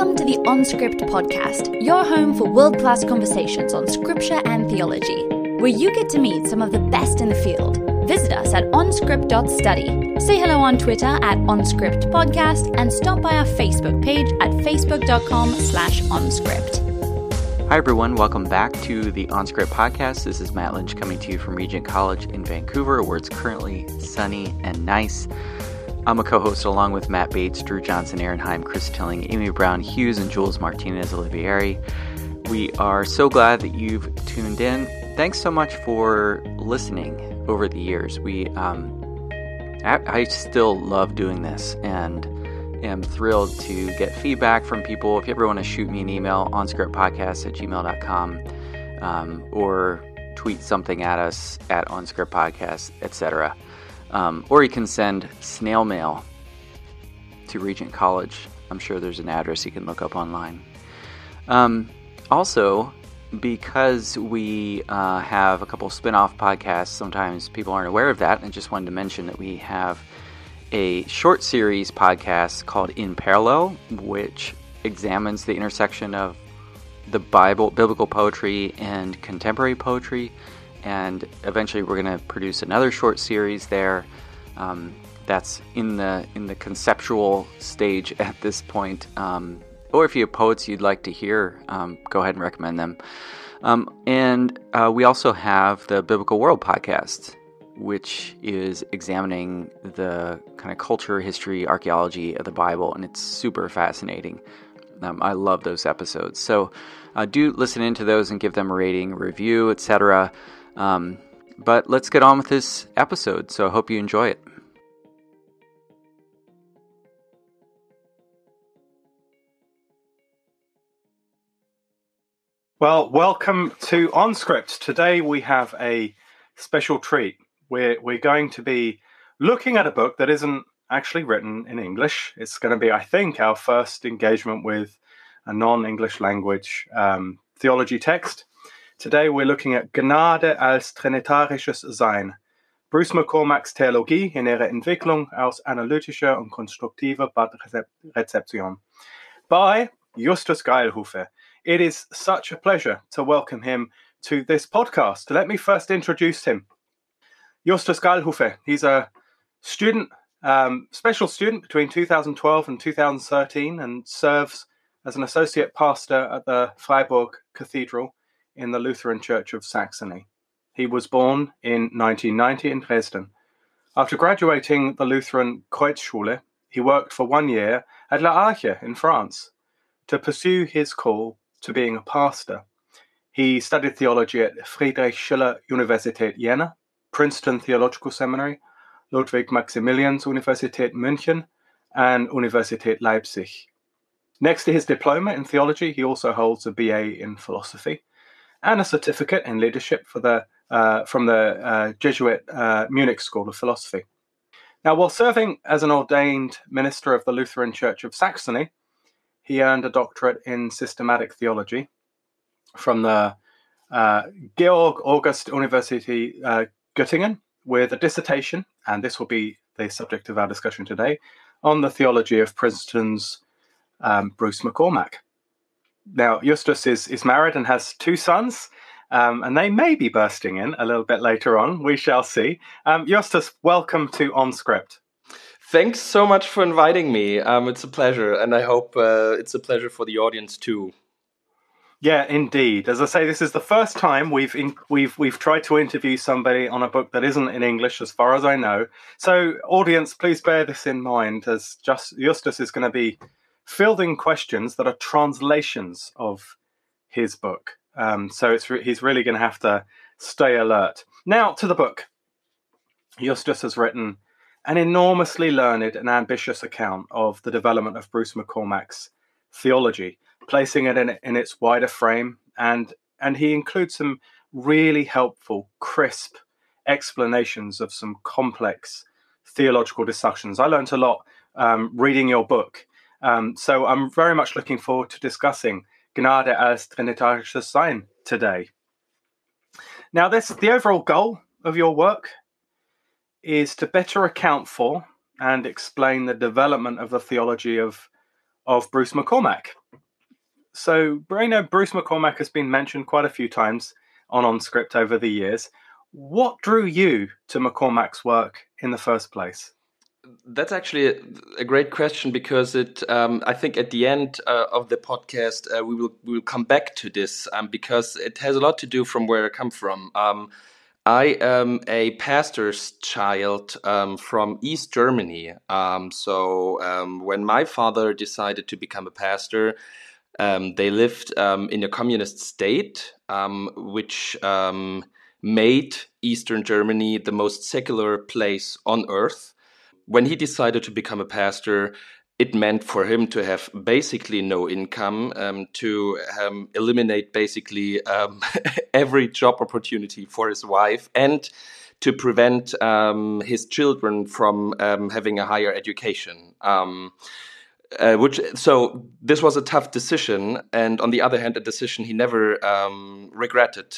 Welcome to the OnScript podcast, your home for world class conversations on scripture and theology, where you get to meet some of the best in the field. Visit us at onscript.study. Say hello on Twitter at OnScript Podcast and stop by our Facebook page at facebook.com slash OnScript. Hi, everyone. Welcome back to the OnScript podcast. This is Matt Lynch coming to you from Regent College in Vancouver, where it's currently sunny and nice. I'm a co host along with Matt Bates, Drew Johnson, Erin Heim, Chris Tilling, Amy Brown Hughes, and Jules Martinez Olivieri. We are so glad that you've tuned in. Thanks so much for listening over the years. We, um, I, I still love doing this and am thrilled to get feedback from people. If you ever want to shoot me an email, onscriptpodcast at gmail.com um, or tweet something at us at onscriptpodcast, etc. Um, or you can send snail mail to Regent College. I'm sure there's an address you can look up online. Um, also, because we uh, have a couple spin off podcasts, sometimes people aren't aware of that, and just wanted to mention that we have a short series podcast called In Parallel, which examines the intersection of the Bible, biblical poetry, and contemporary poetry and eventually we're going to produce another short series there. Um, that's in the in the conceptual stage at this point. Um, or if you have poets you'd like to hear, um, go ahead and recommend them. Um, and uh, we also have the Biblical World podcast, which is examining the kind of culture, history, archaeology of the Bible, and it's super fascinating. Um, I love those episodes. So uh, do listen into those and give them a rating, review, etc. Um, but let's get on with this episode. So I hope you enjoy it. Well, welcome to OnScript. Today we have a special treat. We're, we're going to be looking at a book that isn't actually written in English. It's going to be, I think, our first engagement with a non English language um, theology text. Today we're looking at Gnade als trinitarisches Sein. Bruce McCormack's Theologie in ihrer Entwicklung aus analytischer und konstruktiver Rezeption by Justus Geilhufe. It is such a pleasure to welcome him to this podcast. Let me first introduce him. Justus Geilhufe, he's a student, um, special student between 2012 and 2013 and serves as an associate pastor at the Freiberg Cathedral in the Lutheran Church of Saxony. He was born in 1990 in Dresden. After graduating the Lutheran Kreuzschule, he worked for one year at L'Arche in France to pursue his call to being a pastor. He studied theology at Friedrich Schiller Universität Jena, Princeton Theological Seminary, Ludwig Maximilians Universität München, and Universität Leipzig. Next to his diploma in theology, he also holds a BA in philosophy and a certificate in leadership for the, uh, from the uh, Jesuit uh, Munich School of Philosophy. Now, while serving as an ordained minister of the Lutheran Church of Saxony, he earned a doctorate in systematic theology from the uh, Georg August University uh, Göttingen with a dissertation, and this will be the subject of our discussion today, on the theology of Princeton's um, Bruce McCormack now Justus is is married and has two sons. Um, and they may be bursting in a little bit later on. We shall see. Um, Justus, welcome to OnScript. Thanks so much for inviting me. Um, it's a pleasure, and I hope uh, it's a pleasure for the audience too. Yeah, indeed. As I say, this is the first time we've in, we've we've tried to interview somebody on a book that isn't in English, as far as I know. So, audience, please bear this in mind, as just Justus is going to be fielding questions that are translations of his book. Um, so it's re- he's really going to have to stay alert. Now to the book. Justus has written an enormously learned and ambitious account of the development of Bruce McCormack's theology, placing it in, in its wider frame, and and he includes some really helpful, crisp explanations of some complex theological discussions. I learned a lot um, reading your book um, so I'm very much looking forward to discussing Gnade als Trinitarisches Sein today. Now, this the overall goal of your work is to better account for and explain the development of the theology of of Bruce McCormack. So, Braino, Bruce McCormack has been mentioned quite a few times on OnScript over the years. What drew you to McCormack's work in the first place? That's actually a, great question because it. Um, I think at the end uh, of the podcast uh, we will we will come back to this um, because it has a lot to do from where I come from. Um, I am a pastor's child um, from East Germany. Um, so um, when my father decided to become a pastor, they lived in a communist state, which made Eastern Germany the most secular place on earth. When he decided to become a pastor, it meant for him to have basically no income, um, to um, eliminate basically um, every job opportunity for his wife, and to prevent um, his children from um, having a higher education. Um, uh, which so this was a tough decision, and on the other hand, a decision he never regretted.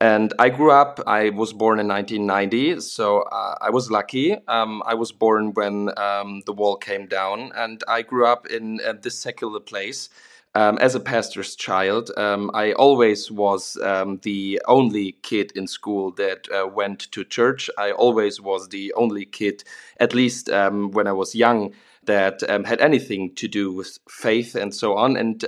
And I grew up, I was born in 1990, so uh, I was lucky. Um, I was born when um, the wall came down, and I grew up in uh, this secular place. Um, as a pastor's child, um, I always was um, the only kid in school that uh, went to church. I always was the only kid, at least um, when I was young, that had anything to do with faith and so on. And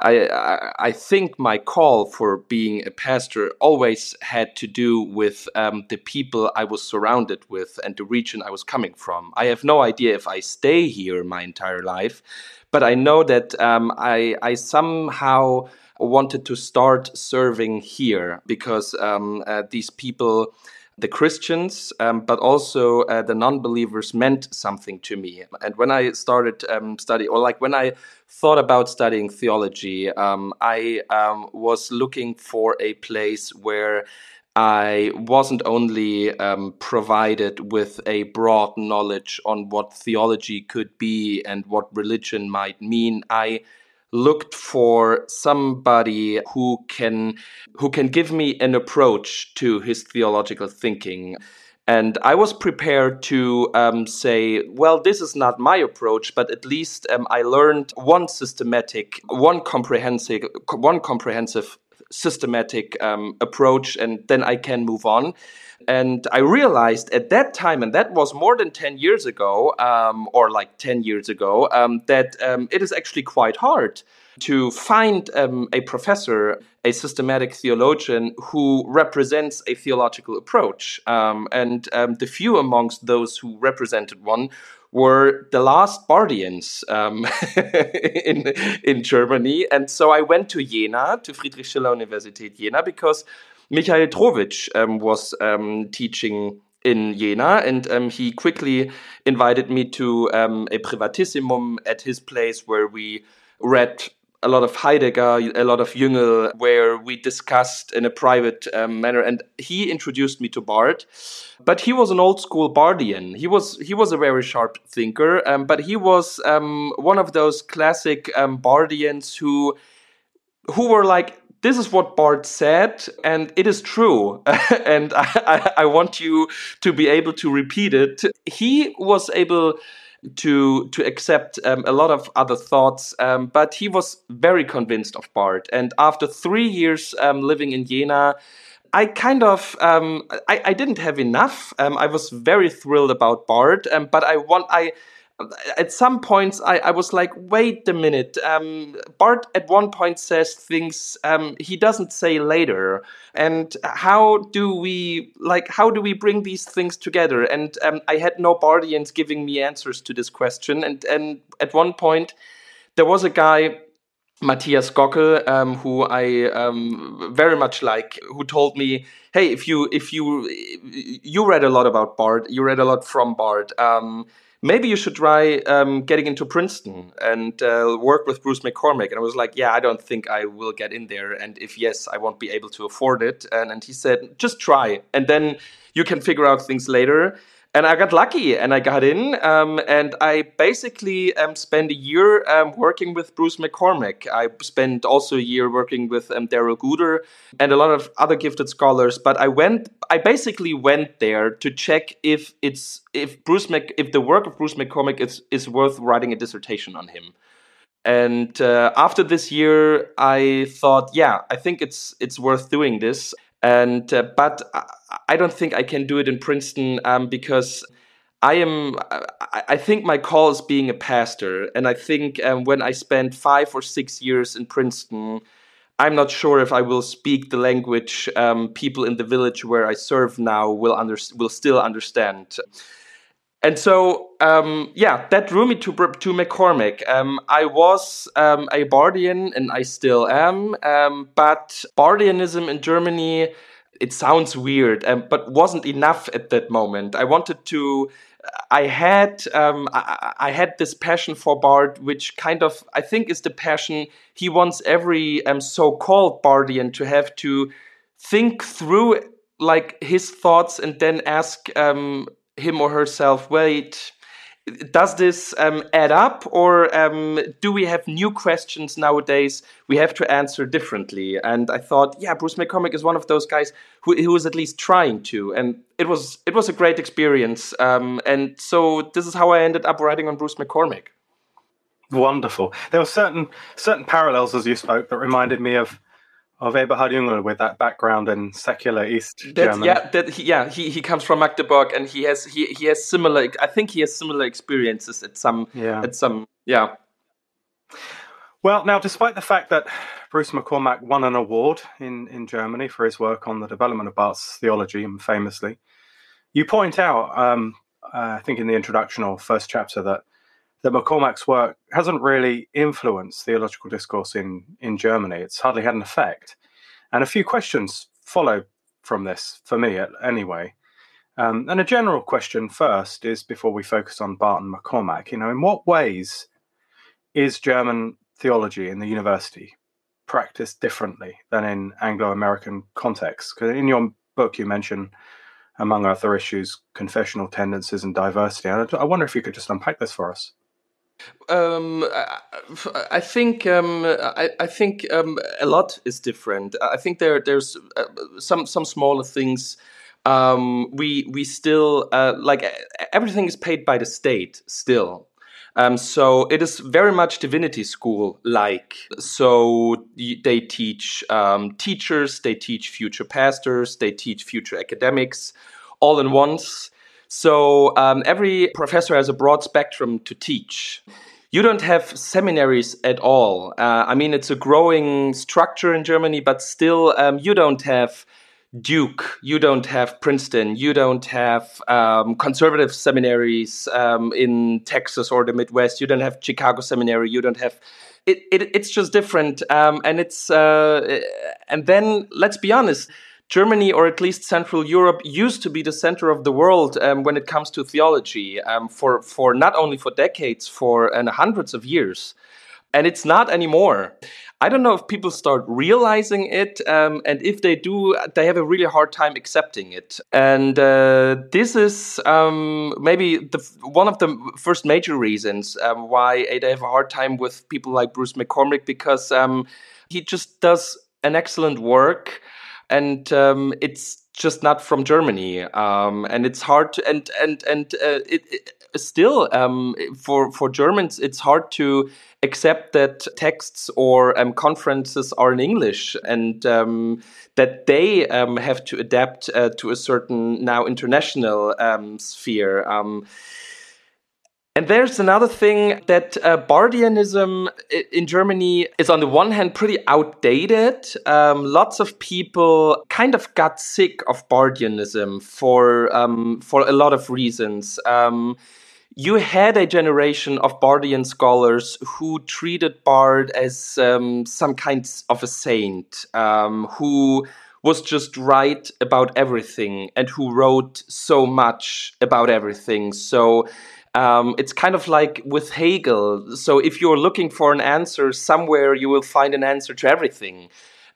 I, I think my call for being a pastor always had to do with um, the people I was surrounded with and the region I was coming from. I have no idea if I stay here my entire life, but I know that um, I, I somehow wanted to start serving here because um, uh, these people the Christians, um, but also uh, the non believers meant something to me. And when I started um, study, or like when I thought about studying theology, um, I um, was looking for a place where I wasn't only um, provided with a broad knowledge on what theology could be and what religion might mean. I looked for somebody who can who can give me an approach to his theological thinking and I was prepared to um, say, well, this is not my approach, but at least um, I learned one systematic, one comprehensive, one comprehensive systematic um, approach, and then I can move on. And I realized at that time, and that was more than 10 years ago, um, or like 10 years ago, um, that um, it is actually quite hard to find um, a professor, a systematic theologian who represents a theological approach. Um, and um, the few amongst those who represented one were the last Barthians um, in, in Germany. And so I went to Jena, to Friedrich Schiller Universität Jena, because Michael Trowitzsch um, was um, teaching in Jena, and um, he quickly invited me to um, a privatissimum at his place where we read a lot of Heidegger, a lot of Jüngel, where we discussed in a private um, manner. And he introduced me to Barth, but he was an old school Barthian. He was he was a very sharp thinker, um, but he was um, one of those classic um, Barthians who who were like. This is what Barth said, and it is true. and I, I, I want you to be able to repeat it. He was able to to accept um, a lot of other thoughts. Um, but he was very convinced of Barth. And after three years um, living in Jena, I kind of um, I, I, didn't have enough. Um, I was very thrilled about Barth, um, but I want I at some points I, I was like, wait a minute. Um, Barth at one point says things um, he doesn't say later, and how do we like how do we bring these things together? And um, I had no Barthians giving me answers to this question. And and at one point there was a guy. Matthias Gockel, um, who I um, very much like, who told me, "Hey, if you if you you read a lot about Barth, you read a lot from Barth. Um, maybe you should try um, getting into Princeton and uh, work with Bruce McCormack. And I was like, yeah, I don't think I will get in there. And if yes, I won't be able to afford it. And, and he said, just try. And then you can figure out things later and I got lucky and I got in. Um, and I basically um, spent a year um, working with Bruce McCormack. I spent also a year working with um, Darrell Guder and a lot of other gifted scholars. But I went, I basically went there to check if it's if Bruce Mc, if the work of Bruce McCormack is is worth writing a dissertation on him. And uh, after this year, I thought, yeah, I think it's it's worth doing this. And uh, but I don't think I can do it in Princeton um, because I am. I think my call is being a pastor, and I think um, when I spend five or six years in Princeton, I'm not sure if I will speak the language um, people in the village where I serve now will under, will still understand. And so, um, yeah, that drew me to to McCormack. Um, I was um, a Barthian, and I still am. Um, but Barthianism in Germany, it sounds weird, um, but wasn't enough at that moment. I wanted to I had um, I, I, had this passion for Barth, which kind of I think is the passion he wants every so-called Barthian to have to think through like his thoughts and then ask um, him or herself, wait, does this um, add up? Or um, do we have new questions nowadays? We have to answer differently. And i thought yeah bruce mccormack is one of those guys who, who is at least trying to. And it was it was a great experience. Um, and so this is how i ended up writing on bruce mccormack. Wonderful. There were certain certain parallels as you spoke that reminded me of of Eberhard Jüngel with that background in secular East That's, German. Yeah, that he, yeah, he, he comes from Magdeburg and he has he, he has similar. I think he has similar experiences at some yeah at some yeah. Well, now, despite the fact that Bruce McCormack won an award in, in Germany for his work on the development of Barth's theology, and famously, you point out, um, uh, I think in the introduction or first chapter, that that McCormack's work hasn't really influenced theological discourse in, in Germany. It's hardly had an effect. And a few questions follow from this, for me anyway. Um, and a general question first is before we focus on Barth and McCormack, you know, in what ways is German theology in the university practiced differently than in Anglo American contexts? Because in your book, you mention, among other issues, confessional tendencies and diversity. And I wonder if you could just unpack this for us. Um, I, I, think um, I, I, think um, a lot is different. I think there there's uh, some some smaller things. Um, we we still uh, like everything is paid by the state still. Um, so it is very much divinity school like. So they teach um, teachers, they teach future pastors, they teach future academics, all in once. So um, every professor has a broad spectrum to teach. You don't have seminaries at all. Uh, I mean, it's a growing structure in Germany, but still, um, you don't have Duke, you don't have Princeton, you don't have um, conservative seminaries um, in Texas or the Midwest, you don't have Chicago Seminary, you don't have. It, it it's just different, um, and it's uh, and then let's be honest Germany, or at least Central Europe, used to be the center of the world um, when it comes to theology um, for, for not only for decades, for uh, hundreds of years. And it's not anymore. I don't know if people start realizing it, um, and if they do, they have a really hard time accepting it. And uh, this is um, maybe the, one of the first major reasons um, why they have a hard time with people like Bruce McCormack because um, he just does an excellent work and um, it's just not from Germany, um, and it's hard to and and and uh, it, it, still um, for for Germans it's hard to accept that texts or um, conferences are in English and um, that they um, have to adapt uh, to a certain now international um, sphere. And there's another thing that uh, Barthianism in Germany is, on the one hand, pretty outdated. Um, lots of people kind of got sick of Barthianism for um, for a lot of reasons. Um, you had a generation of Barthian scholars who treated Barth as um, some kind of a saint, um, who was just right about everything and who wrote so much about everything. So um, it's kind of like with Hegel. So if you're looking for an answer somewhere, you will find an answer to everything.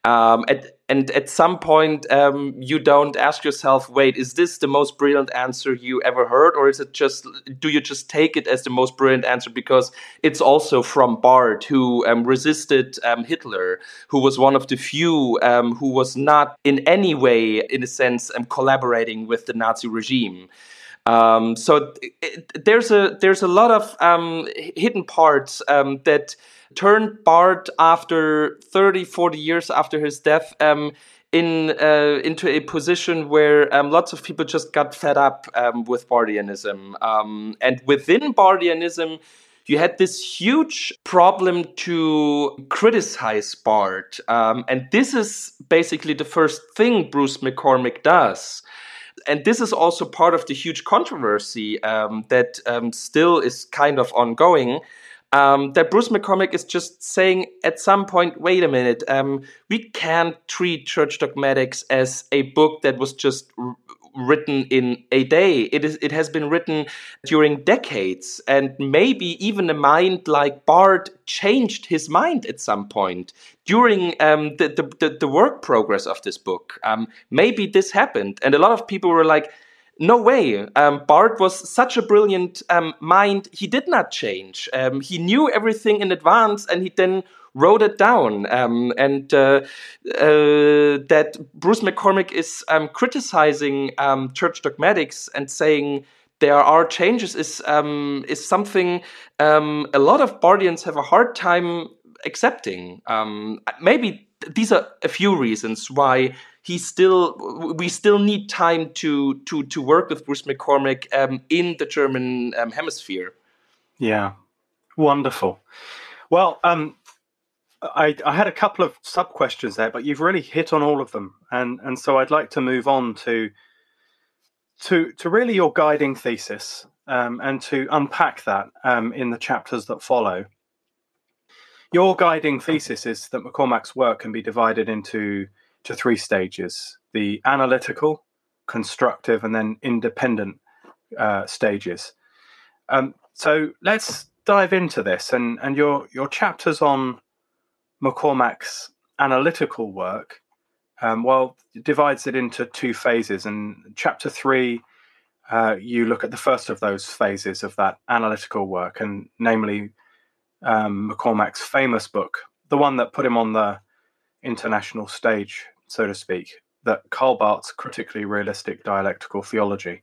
Um, at, and at some point, um, you don't ask yourself, wait, is this the most brilliant answer you ever heard? Or is it just, do you just take it as the most brilliant answer because it's also from Barth, who um, resisted um, Hitler, who was one of the few um, who was not in any way, in a sense, um, collaborating with the Nazi regime? Um, so it, there's a there's a lot of um, hidden parts um, that turned Barth after 30, 40 years after his death um, in uh, into a position where um, lots of people just got fed up um, with Barthianism, and within Barthianism. you had this huge problem to criticize Barth. Um, and this is basically the first thing Bruce McCormack does. And this is also part of the huge controversy um, that um, still is kind of ongoing. Um, that Bruce McCormack is just saying at some point, wait a minute, um, we can't treat church dogmatics as a book that was just written in a day. It is it has been written during decades, and maybe even a mind like Barth changed his mind at some point during um, the, the, the work progress of this book. Um, maybe this happened, and a lot of people were like. No way. Um, Barth was such a brilliant um, mind. He did not change. Um, he knew everything in advance, and he then wrote it down, um, and uh, uh, that Bruce McCormack is um, criticizing um, church dogmatics and saying there are changes is um, is something um, a lot of Barthians have a hard time accepting. Um, maybe these are a few reasons why he still we still need time to to to work with Bruce McCormack in the German hemisphere. Yeah, wonderful. Well, um, I, I had a couple of sub questions there, but you've really hit on all of them, and and so I'd like to move on to to to really your guiding thesis um, and to unpack that um, in the chapters that follow. Your guiding thesis is that McCormack's work can be divided into to three stages: the analytical, constructive, and then independent uh, stages. Um, so let's dive into this, and and your your chapters on McCormack's analytical work, um, well, divides it into two phases. And chapter three, uh, you look at the first of those phases of that analytical work, and namely um, McCormack's famous book, the one that put him on the international stage, so to speak, that Karl Barth's critically realistic dialectical theology,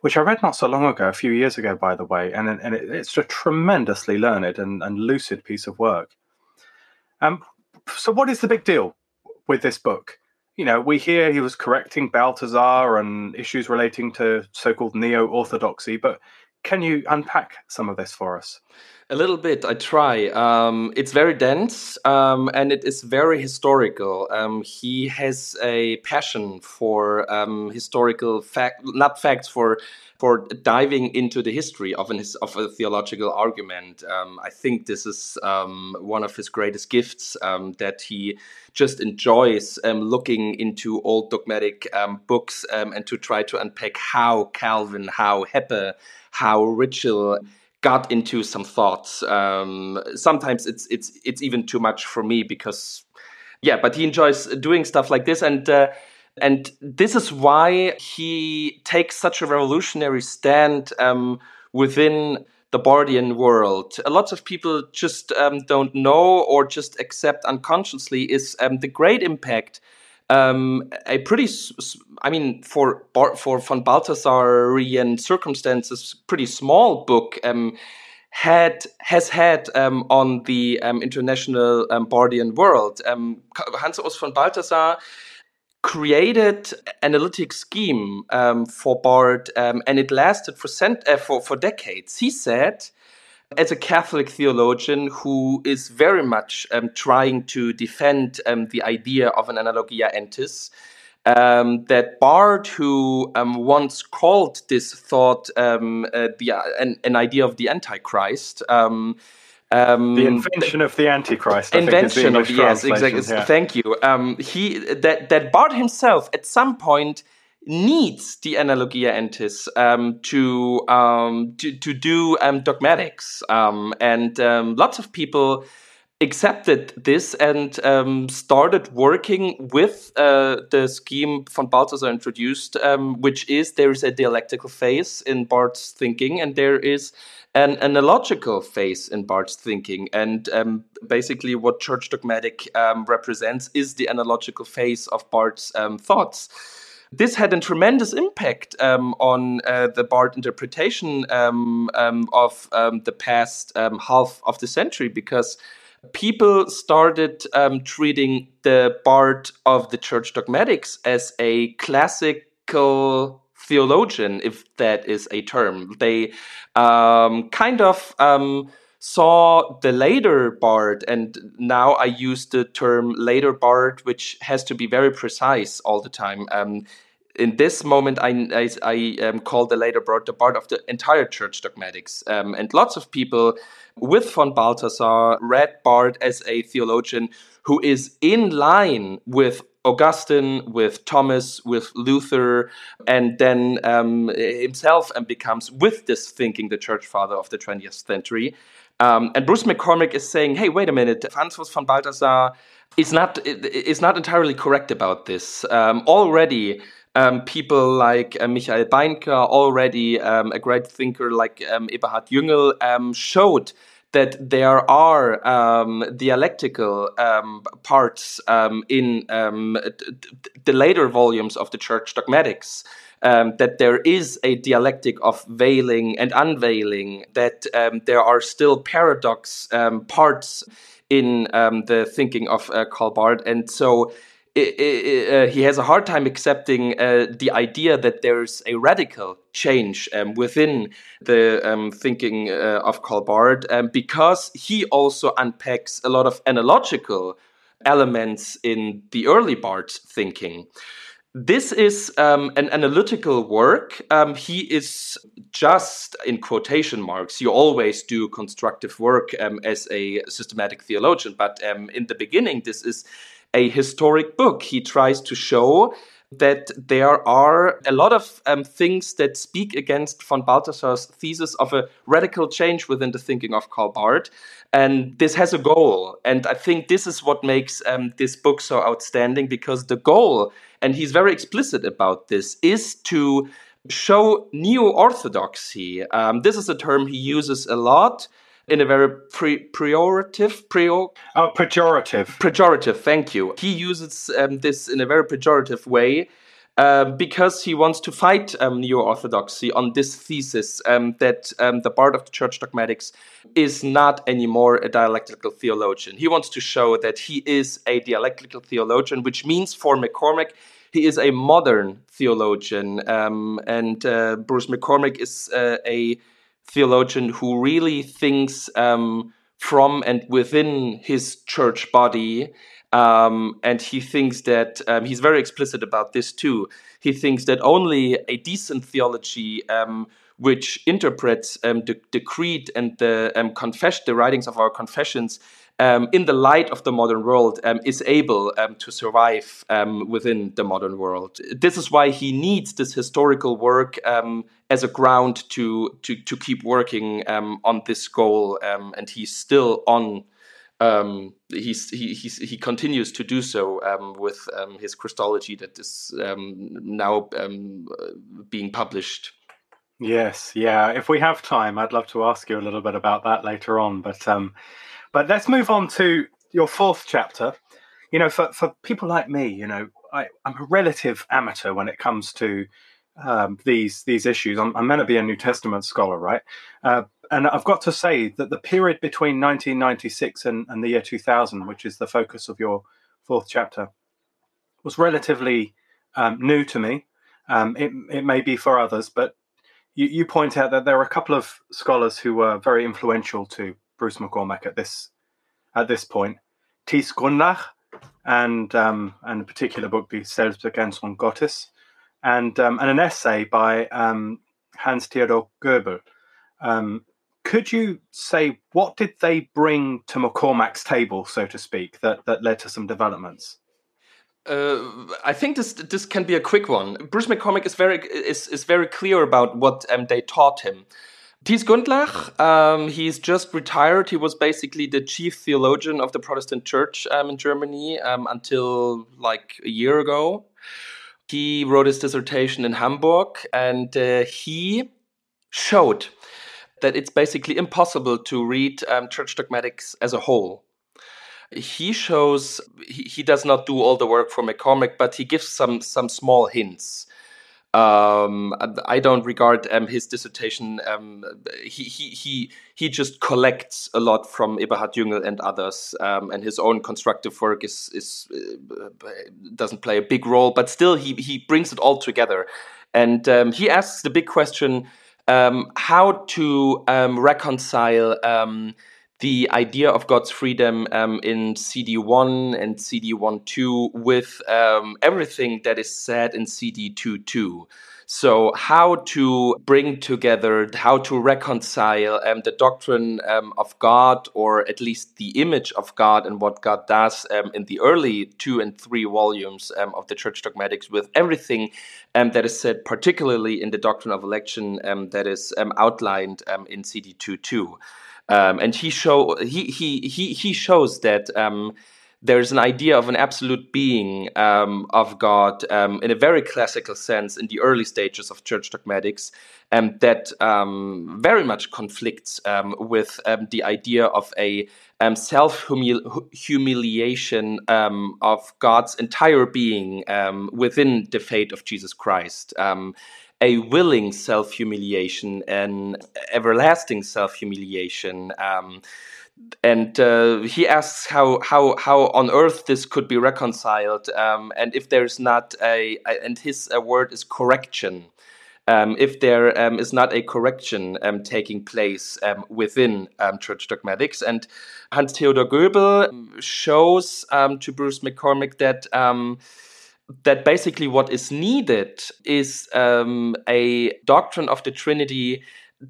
which I read not so long ago, a few years ago, by the way, and, and it, it's a tremendously learned and, and lucid piece of work. Um, so, what is the big deal with this book? You know, we hear he was correcting Balthasar and issues relating to so called neo orthodoxy, but can you unpack some of this for us? A little bit, I try. Um, it's very dense um, and it is very historical. Um, he has a passion for um, historical fact, not facts, for for diving into the history of an of a theological argument. Um, I think this is um, one of his greatest gifts that he just enjoys looking into old dogmatic books and to try to unpack how Calvin, how Heppe, how Ritschl got into some thoughts. Um, sometimes it's it's it's even too much for me because, yeah. But he enjoys doing stuff like this, and uh, and this is why he takes such a revolutionary stand um, within the Barthian world. A lot of people just um, don't know or just accept unconsciously is um, the great impact um, a pretty, I mean, for for von Balthasarian circumstances, pretty small book um, had has had um, on the um, international um, Barthian world. Um, Hans Urs von Balthasar created analytic scheme um, for Barth, um, and it lasted for, cent- uh, for for decades. He said as a Catholic theologian who is very much um, trying to defend um, the idea of an analogia entis, um, that Barth, who um, once called this thought um, uh, the, uh, an, an, idea of the Antichrist, um, the invention of the Antichrist. I invention of yes, exactly. Yeah. Thank you. he that that Barth himself at some point needs the analogia entis um, to, um, to to do um, dogmatics, um, and um, lots of people accepted this and um, started working with uh, the scheme von Balthasar introduced, which is there is a dialectical phase in Barth's thinking, and there is an analogical phase in Barth's thinking. And um, basically, what church dogmatic um, represents is the analogical phase of Barth's um, thoughts. This had a tremendous impact um, on uh, the Barth interpretation um, um, of um, the past um, half of the century because people started treating the Barth of the Church Dogmatics as a classical theologian, if that is a term. They kind of saw the later barth, and now I use the term later barth, which has to be very precise all the time. Um, in this moment, I, I, I um, call the later barth the barth of the entire church dogmatics. Um, and lots of people with von Balthasar read Barth as a theologian who is in line with Augustine, with Thomas, with Luther, and then um, himself and becomes, with this thinking, the church father of the 20th century. Um, and Bruce McCormack is saying, hey, wait a minute, Hans Urs von Balthasar is not, is not entirely correct about this. Um, already, um, people like uh, Michael Beintker, already um, a great thinker like um, Eberhard Jüngel, um, showed that there are um, dialectical um, parts um, in um, the later volumes of the church dogmatics. Um, that there is a dialectic of veiling and unveiling, that there are still paradox parts in the thinking of uh, Karl Barth. And so uh, he has a hard time accepting uh, the idea that there's a radical change um, within the um, thinking uh, of Karl Barth um, because he also unpacks a lot of analogical elements in the early Barth thinking. This is um, an analytical work. Um, he is just in quotation marks. You always do constructive work um, as a systematic theologian, but in the beginning, this is a historic book. He tries to show that there are a lot of um, things that speak against von Balthasar's thesis of a radical change within the thinking of Karl Barth. And this has a goal. And I think this is what makes um, this book so outstanding because the goal, and he's very explicit about this, is to show neo orthodoxy. Um, this is a term he uses a lot in a very pre- pejorative, prior, oh, pejorative, pejorative. Thank you. He uses um, this in a very pejorative way. Uh, because he wants to fight um, neo orthodoxy on this thesis um, that um, the Barth of the Church Dogmatics is not anymore a dialectical theologian. He wants to show that he is a dialectical theologian, which means for McCormack, he is a modern theologian. Um, and uh, Bruce McCormack is uh, a theologian who really thinks um, from and within his church body. Um, and he thinks that um, he's very explicit about this too. He thinks that only a decent theology, um, which interprets um, the, the, creed and the um, confession, the writings of our confessions, um, in the light of the modern world, um, is able um, to survive um, within the modern world. This is why he needs this historical work um, as a ground to to, to keep working um, on this goal, and he's still on. he's, he he's, he continues to do so with his Christology that is now being published. Yes, yeah. If we have time, I'd love to ask you a little bit about that later on. But um, but let's move on to your fourth chapter. You know, for, for people like me, you know, I, am a relative amateur when it comes to um, these these issues. I'm, I'm, meant to be a New Testament scholar, right? Uh, and I've got to say that the period between 1996 and, and the year 2000, which is the focus of your fourth chapter, was relatively um, new to me. Um, it, it may be for others, but you, you point out that there are a couple of scholars who were very influential to Bruce McCormack at this at this point. Thies Gundlach and um, and a particular book, the Selbstbegrenzung Gottes, and um, and an essay by um, Hans Theodor Goebel. Um, could you say what did they bring to McCormack's table, so to speak, that that led to some developments? Uh, I think this this can be a quick one. Bruce McCormack is very is, is very clear about what um, they taught him. Thies Gundlach, um, he's just retired. He was basically the chief theologian of the Protestant Church um, in Germany um, until like a year ago. He wrote his dissertation in Hamburg and uh, he showed that it's basically impossible to read um, church dogmatics as a whole. he shows he, he does not do all the work for McCormack, but he gives some some small hints. Um, I don't regard um, his dissertation. Um, he, he he he just collects a lot from Eberhard Jüngel and others, um, and his own constructive work is is uh, doesn't play a big role. But still, he he brings it all together, and um, he asks the big question: um, how to reconcile the idea of God's freedom um, in CD1 and CD1.2 with um, everything that is said in CD2.2. So, how to bring together, how to reconcile um, the doctrine um, of God, or at least the image of God and what God does um, in the early two and three volumes um, of the Church Dogmatics, with everything that is said, particularly in the doctrine of election that is outlined in CD2.2. Um, and he show he he he he shows that um, there's an idea of an absolute being um, of God um, in a very classical sense in the early stages of church dogmatics, and um, that um, very much conflicts with the idea of a self humiliation of God's entire being within the fate of Jesus Christ a willing self humiliation and everlasting self humiliation. Um, and uh, he asks how how how on earth this could be reconciled, um, and if there's not a, a and his uh, word is correction. Um, if there um, is not a correction um, taking place um, within um, church dogmatics. And Hans Theodor Göbel shows um, to Bruce McCormack that that basically what is needed is um, a doctrine of the Trinity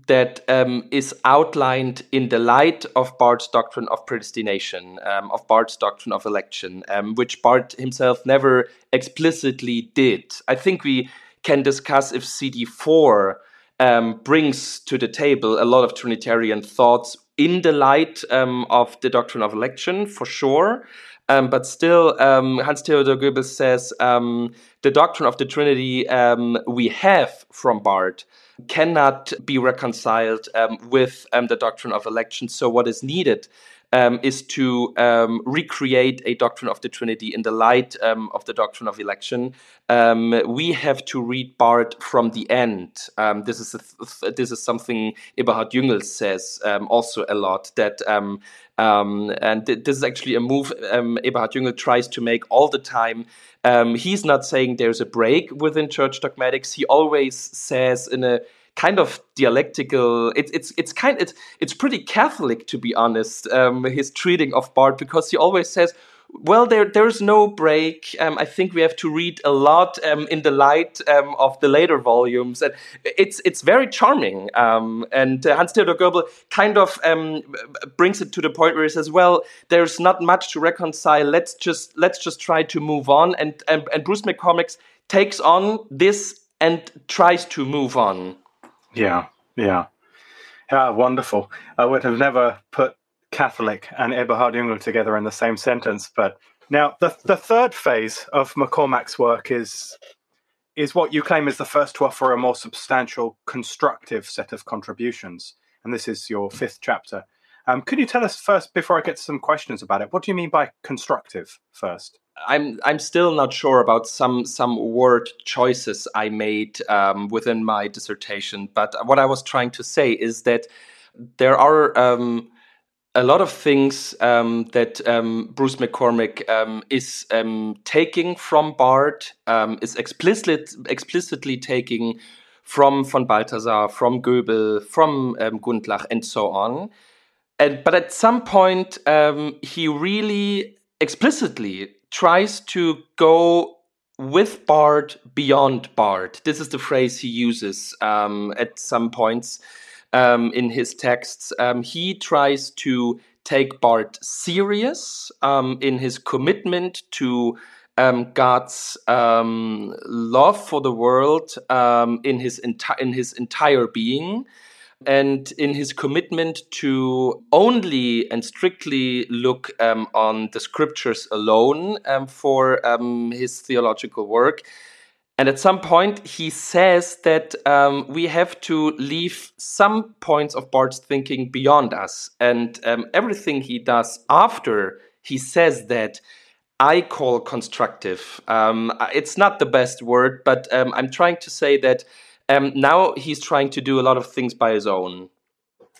that um, is outlined in the light of Barth's doctrine of predestination, um, of Barth's doctrine of election, um, which Barth himself never explicitly did. I think we can discuss if CD4 um, brings to the table a lot of Trinitarian thoughts in the light um, of the doctrine of election, for sure. Um, but still, um, Hans Theodor Goebel says um, the doctrine of the Trinity um, we have from Barth cannot be reconciled um, with the doctrine of election. So, what is needed um, is to um, recreate a doctrine of the Trinity in the light um, of the doctrine of election. Um, we have to read Barth from the end. Um, this is th this is something Eberhard Jüngel says um, also a lot. That and th this is actually a move Eberhard Jüngel tries to make all the time. he's not saying there's a break within church dogmatics. He always says in a kind of dialectical. It's it's it's kind it's it's pretty Catholic to be honest. Um, his treating of Barth because he always says. Well, there there's no break. Um, I think we have to read a lot um, in the light um, of the later volumes, and it's it's very charming. Um, and uh, Hans Theodor Göbel kind of um, brings it to the point where he says, "Well, there's not much to reconcile. Let's just let's just try to move on." And and, and Bruce McCormack takes on this and tries to move on. Yeah, yeah. Yeah, wonderful. I would have never put Catholic and Eberhard Jüngel together in the same sentence. But now, the, the third phase of McCormack's work is is what you claim is the first to offer a more substantial constructive set of contributions. And this is your fifth chapter. Um, could you tell us first, before I get to some questions about it, what do you mean by constructive first? I'm I'm still not sure about some some word choices I made um, within my dissertation, but what I was trying to say is that there are um, a lot of things um, that um, Bruce McCormack um, is um, taking from Barth, is explicit, explicitly taking from von Balthasar, from Göbel, from Gundlach, and so on. And but at some point, he really explicitly tries to go with Barth beyond Barth. This is the phrase he uses um, at some points um, in his texts. Um, he tries to take Barth serious um, in his commitment to um, God's um, love for the world in his enti- in his entire being and in his commitment to only and strictly look um, on the scriptures alone um, for um, his theological work. And at some point, he says that um, we have to leave some points of Barth's thinking beyond us, and um, everything he does after he says that I call constructive. Um, it's not the best word, but I'm trying to say that um, now he's trying to do a lot of things by his own.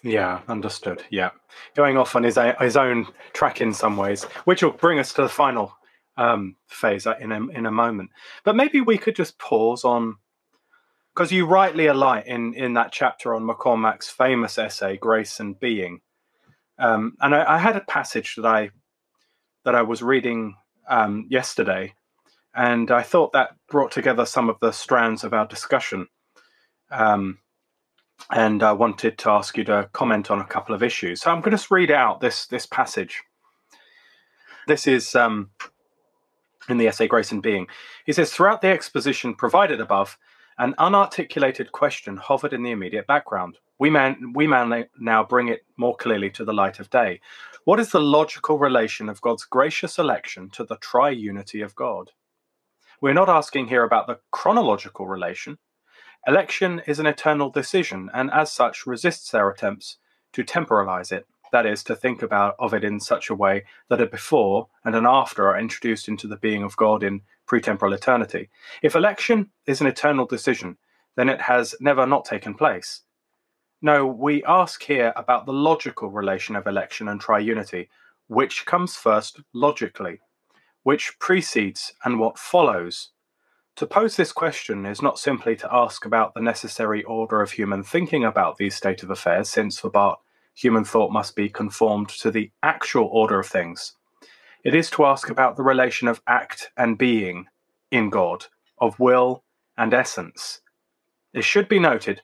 Yeah, understood. Yeah, going off on his his own track in some ways, which will bring us to the final um, phase in a in a moment. But maybe we could just pause on because you rightly alight in in that chapter on McCormack's famous essay "Grace and Being," um, and I, I, had a passage that I that I was reading um, yesterday, and I thought that brought together some of the strands of our discussion. Um, and I wanted to ask you to comment on a couple of issues. So I'm going to read out this this passage. This is um, in the essay Grace and Being. He says, throughout the exposition provided above, an unarticulated question hovered in the immediate background. We may, we may now bring it more clearly to the light of day. What is the logical relation of God's gracious election to the triunity of God? We're not asking here about the chronological relation. Election is an eternal decision, and as such resists their attempts to temporalize it that is, to think about of it in such a way that a before and an after are introduced into the being of God in pretemporal eternity. If election is an eternal decision, then it has never not taken place. No, we ask here about the logical relation of election and triunity, which comes first logically, which precedes and what follows. To pose this question is not simply to ask about the necessary order of human thinking about these state of affairs, since for Barth human thought must be conformed to the actual order of things. It is to ask about the relation of act and being in God, of will and essence. It should be noted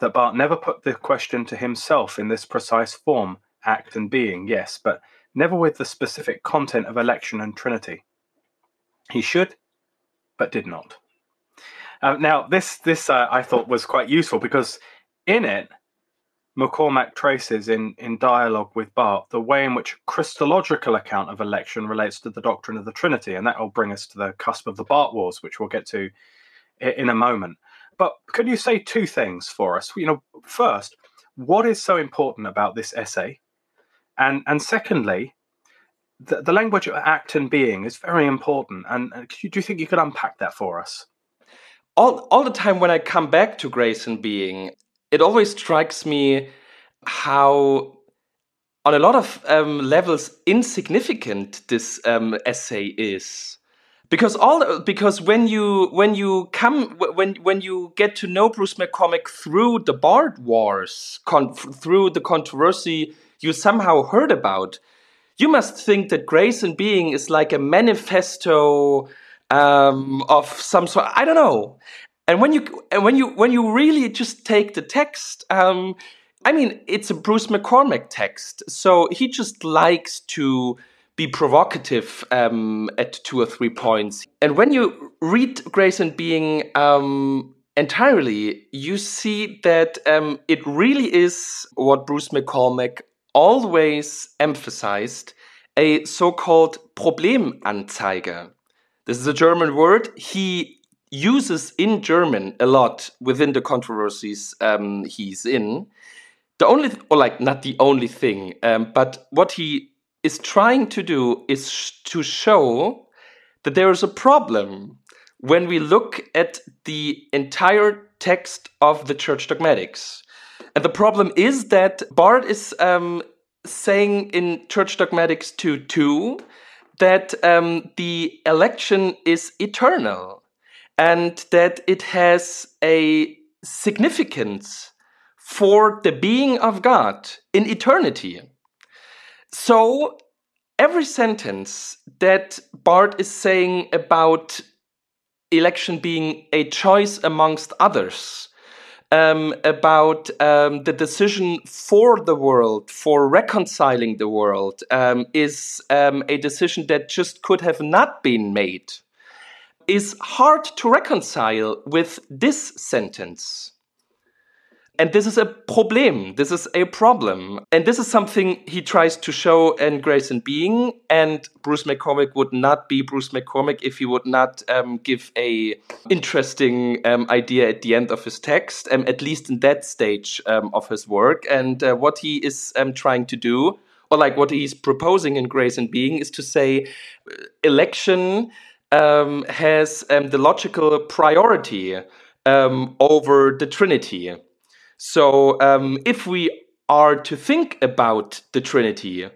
that Barth never put the question to himself in this precise form, act and being, yes, but never with the specific content of election and trinity. He should, but did not. Uh, now, this this uh, I thought was quite useful because in it McCormack traces in, in dialogue with Barth the way in which Christological account of election relates to the doctrine of the Trinity, and that will bring us to the cusp of the Barth Wars, which we'll get to in a moment. But could you say two things for us? You know, first, what is so important about this essay, and and secondly, the, the language of act and being is very important. And do you think you could unpack that for us? All all the time when I come back to grace and being, it always strikes me how on a lot of um, levels insignificant this um, essay is because all because when you when you come when when you get to know Bruce McCormack through the Barth Wars through the controversy you somehow heard about you must think that grace and being is like a manifesto um, of some sort I don't know. And when you and when you when you really just take the text um, i mean it's a bruce mccormack text. So he just likes to be provocative um, at two or three points. And when you read grace and being um, entirely you see that um, it really is what bruce mccormack always emphasized a so-called problemanzeige this is a german word he uses in German a lot within the controversies um, he's in. The only, th- or like not the only thing, um, but what he is trying to do is sh- to show that there is a problem when we look at the entire text of the church dogmatics. And the problem is that Barth is um, saying in Church Dogmatics 2 2 that um, the election is eternal and that it has a significance for the being of God in eternity. So, every sentence that Barth is saying about election being a choice amongst others, um, about um, the decision for the world, for reconciling the world, um, is um, a decision that just could have not been made is hard to reconcile with this sentence. And this is a problem. This is a problem. And this is something he tries to show in Grace and Being. And Bruce McCormack would not be Bruce McCormack if he would not um, give a interesting um, idea at the end of his text, um, at least in that stage um, of his work. And uh, what he is um, trying to do, or like what he's proposing in Grace and Being, is to say uh, election um, has the logical priority over the Trinity. So um, if we are to think about the Trinity,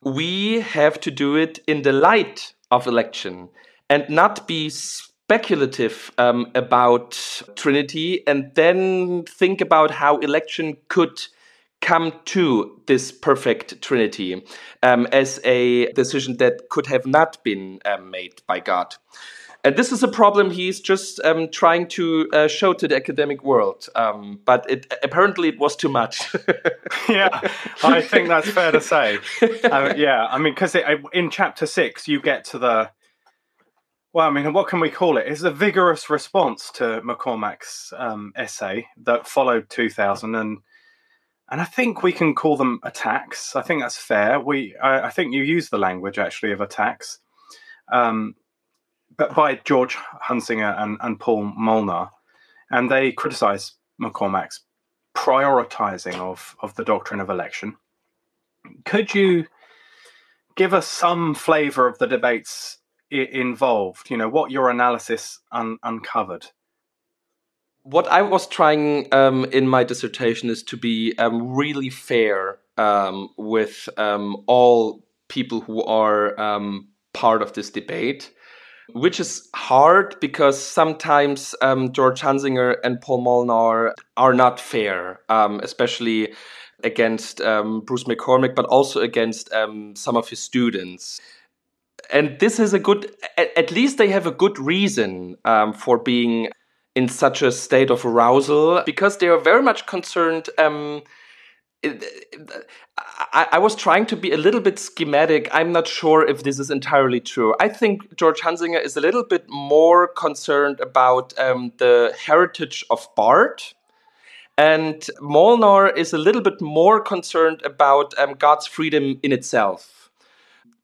we have to do it in the light of election and not be speculative um, about Trinity and then think about how election could come to this perfect Trinity um, as a decision that could have not been um, made by God. And this is a problem he's just um, trying to uh, show to the academic world. Um, but it, apparently, it was too much. yeah, I think that's fair to say. Uh, yeah, I mean, because in chapter six, you get to the well, I mean, what can we call it? It's a vigorous response to McCormack's um, essay that followed 2000, and and I think we can call them attacks. I think that's fair. We, I, I think you use the language actually of attacks, um, by George Hunsinger and, and Paul Molnar, and they criticise McCormack's prioritizing of of the doctrine of election. Could you give us some flavour of the debates involved? You know, what your analysis un- uncovered? What I was trying um, in my dissertation is to be um, really fair um, with um, all people who are um, part of this debate, which is hard because sometimes um, George Hunsinger and Paul Molnar are not fair, especially against Bruce McCormack, but also against some of his students. And this is a good at least they have a good reason um, for being in such a state of arousal because they are very much concerned um, I, I, was trying to be a little bit schematic. I'm not sure if this is entirely true. I think George Hunsinger is a little bit more concerned about um, the heritage of Barth, and Molnar is a little bit more concerned about um, God's freedom in itself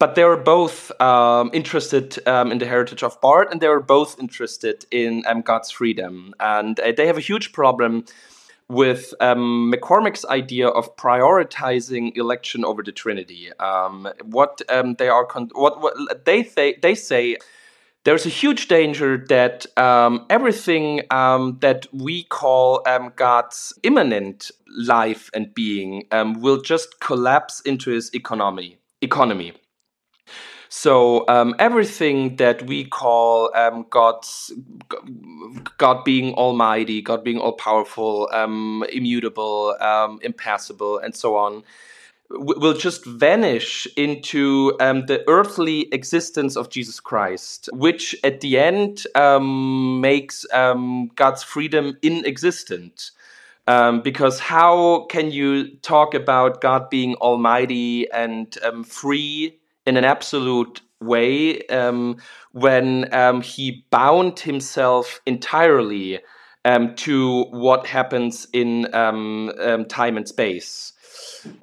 but they are both um, interested um, in the heritage of Barth, and they are both interested in um, God's freedom. And uh, they have a huge problem with um, McCormack's idea of prioritizing election over the Trinity. Um, what um, they are, what, what, they th- they say. There's a huge danger that everything that we call God's immanent life and being will just collapse into his economy. Economy so um, everything that we call um, God's God being Almighty, God being all powerful, um, immutable, um, impassible, and so on, will just vanish into um, the earthly existence of Jesus Christ, which at the end um, makes God's freedom inexistent. Um, because how can you talk about God being almighty and um, free in an absolute way um, when um, he bound himself entirely um, to what happens in um, um, time and space.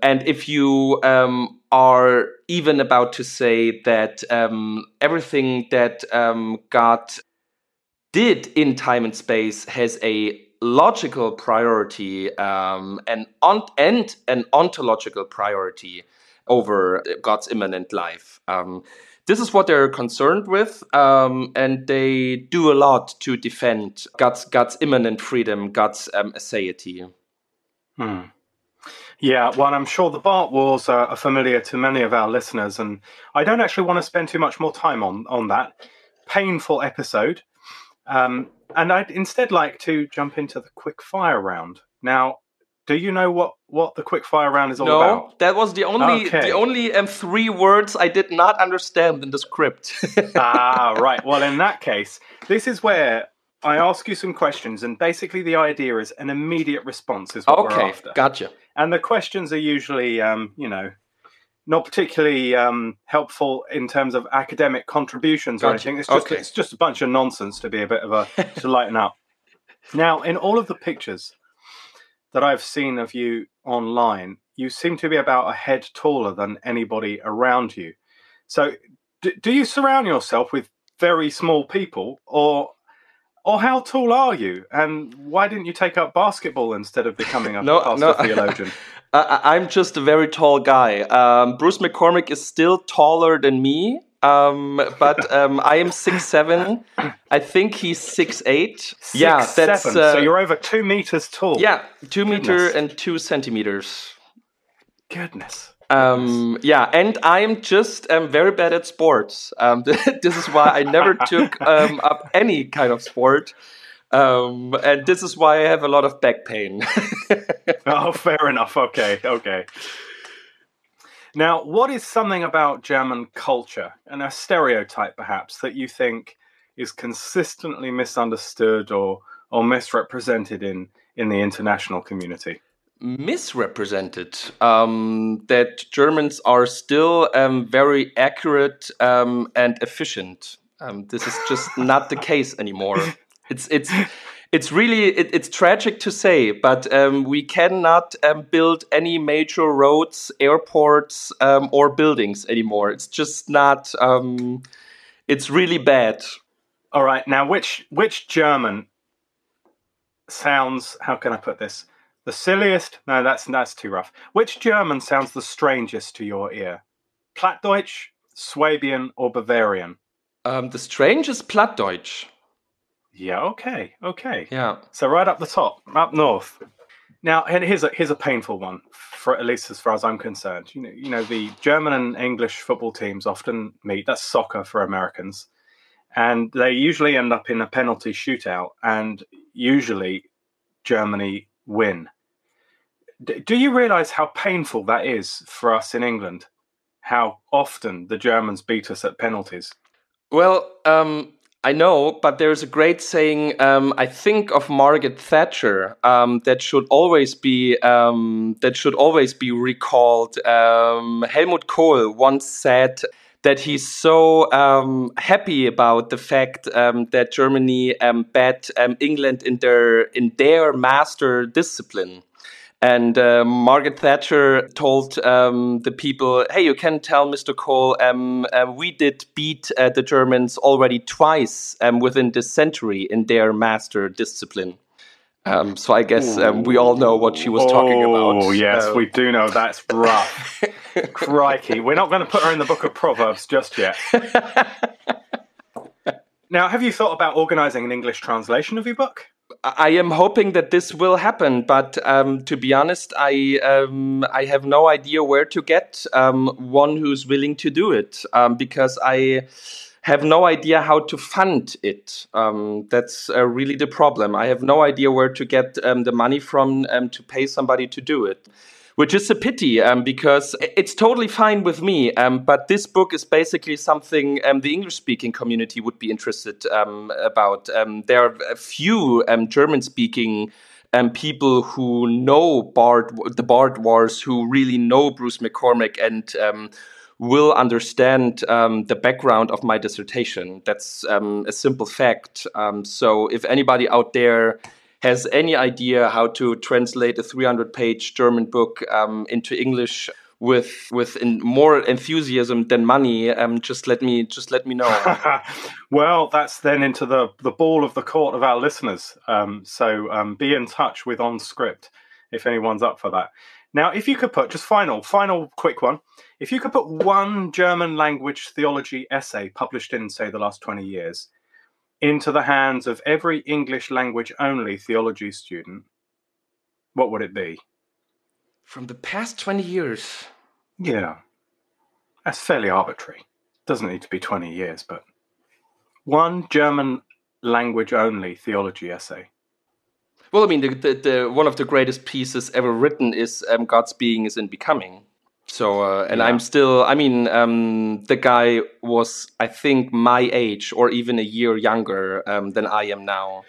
And if you um, are even about to say that everything that God did in time and space has a logical priority and, on- and an ontological priority, over God's immanent life. Um, this is what they're concerned with, um, and they do a lot to defend God's God's immanent freedom, God's um, aseity. Hmm. Yeah, well, I'm sure the Barth Wars are, are, familiar to many of our listeners, and I don't actually want to spend too much more time on on that painful episode. Um, and I'd instead like to jump into the quick fire round. Now, do you know what what the quickfire round is all no, about? No, that was the only okay. the only um, three words I did not understand in the script. ah, right. Well, in that case, this is where I ask you some questions, and basically the idea is an immediate response is what okay, we're after. Gotcha. And the questions are usually, um, you know, not particularly um, helpful in terms of academic contributions gotcha. or anything. It's just okay. it's just a bunch of nonsense to be a bit of a to lighten up. Now, in all of the pictures that I've seen of you online, you seem to be about a head taller than anybody around you. So, do, do you surround yourself with very small people, or or how tall are you? And why didn't you take up basketball instead of becoming a no, pastor no. theologian? I, am just a very tall guy. Um, Bruce McCormack is still taller than me, um, but um, I am six seven. I think he's six eight. Six, yeah, that's seven. Uh, so you're over two meters tall. Yeah, two Goodness. meter and two centimeters. Goodness. Um, yeah, and I'm just um, very bad at sports. Um, this is why I never took um, up any kind of sport. Um, and this is why I have a lot of back pain. oh, fair enough. Okay, okay. Now, what is something about German culture and a stereotype perhaps that you think is consistently misunderstood or or misrepresented in in the international community? misrepresented um, that Germans are still um, very accurate um, and efficient. Um, this is just not the case anymore. It's it's it's really it, it's tragic to say, but um, we cannot um, build any major roads, airports, or buildings anymore. It's just not. it's really bad. All right, now which which German sounds? How can I put this? The silliest? No, that's that's too rough. Which German sounds the strangest to your ear? Plattdeutsch, Swabian, or Bavarian? Um, the strangest Plattdeutsch. Yeah. Okay. Okay. Yeah. So right up the top, up north. Now, and here's a here's a painful one for at least as far as I'm concerned. You know, you know the German and English football teams often meet. That's soccer for Americans, and they usually end up in a penalty shootout, and usually Germany win do you realize how painful that is for us in England? How often the Germans beat us at penalties? Well, um, I know, but there's a great saying. Um, I think of Margaret Thatcher um, that should always be um, that should always be recalled. Um, Helmut Kohl once said that he's so um, happy about the fact that Germany bet England in their in their master discipline. And uh, Margaret Thatcher told um, the people, "Hey, you can tell Mr. Kohl, um, uh, we did beat uh, the Germans already twice um, within this century in their master discipline." Um, so I guess um, we all know what she was talking about. Oh yes, we do know that's rough. Crikey, we're not going to put her in the book of Proverbs just yet. now, have you thought about organising an English translation of your book? I am hoping that this will happen, but um, to be honest, I um, I have no idea where to get um, one who's willing to do it um, because I have no idea how to fund it. Um, that's uh, really the problem. I have no idea where to get um, the money from to pay somebody to do it which is a pity um, because it's totally fine with me. Um, but this book is basically something um, the English speaking community would be interested um, about. Um, there are a few um, German speaking. people who know Barth, the Barth Wars, who really know Bruce McCormack and will understand um, the background of my dissertation. That's um, a simple fact. Um, so, if anybody out there has any idea how to translate a 300 page German book um, into English with with more enthusiasm than money, um, just let me just let me know. well, that's then into the the ball of the court of our listeners. Um, so um, be in touch with OnScript if anyone's up for that. Now, if you could put just final final quick one, if you could put one German language theology essay published in say the last twenty years into the hands of every English language only theology student, what would it be? From the past 20 years? Yeah. That's fairly arbitrary. Doesn't need to be 20 years, but one German language only theology essay. Well, I mean, the, the, the, one of the greatest pieces ever written is um, God's Being is in Becoming. So, uh, and yeah. I'm still, I mean, um, the guy was, I think, my age or even a year younger um, than I am now.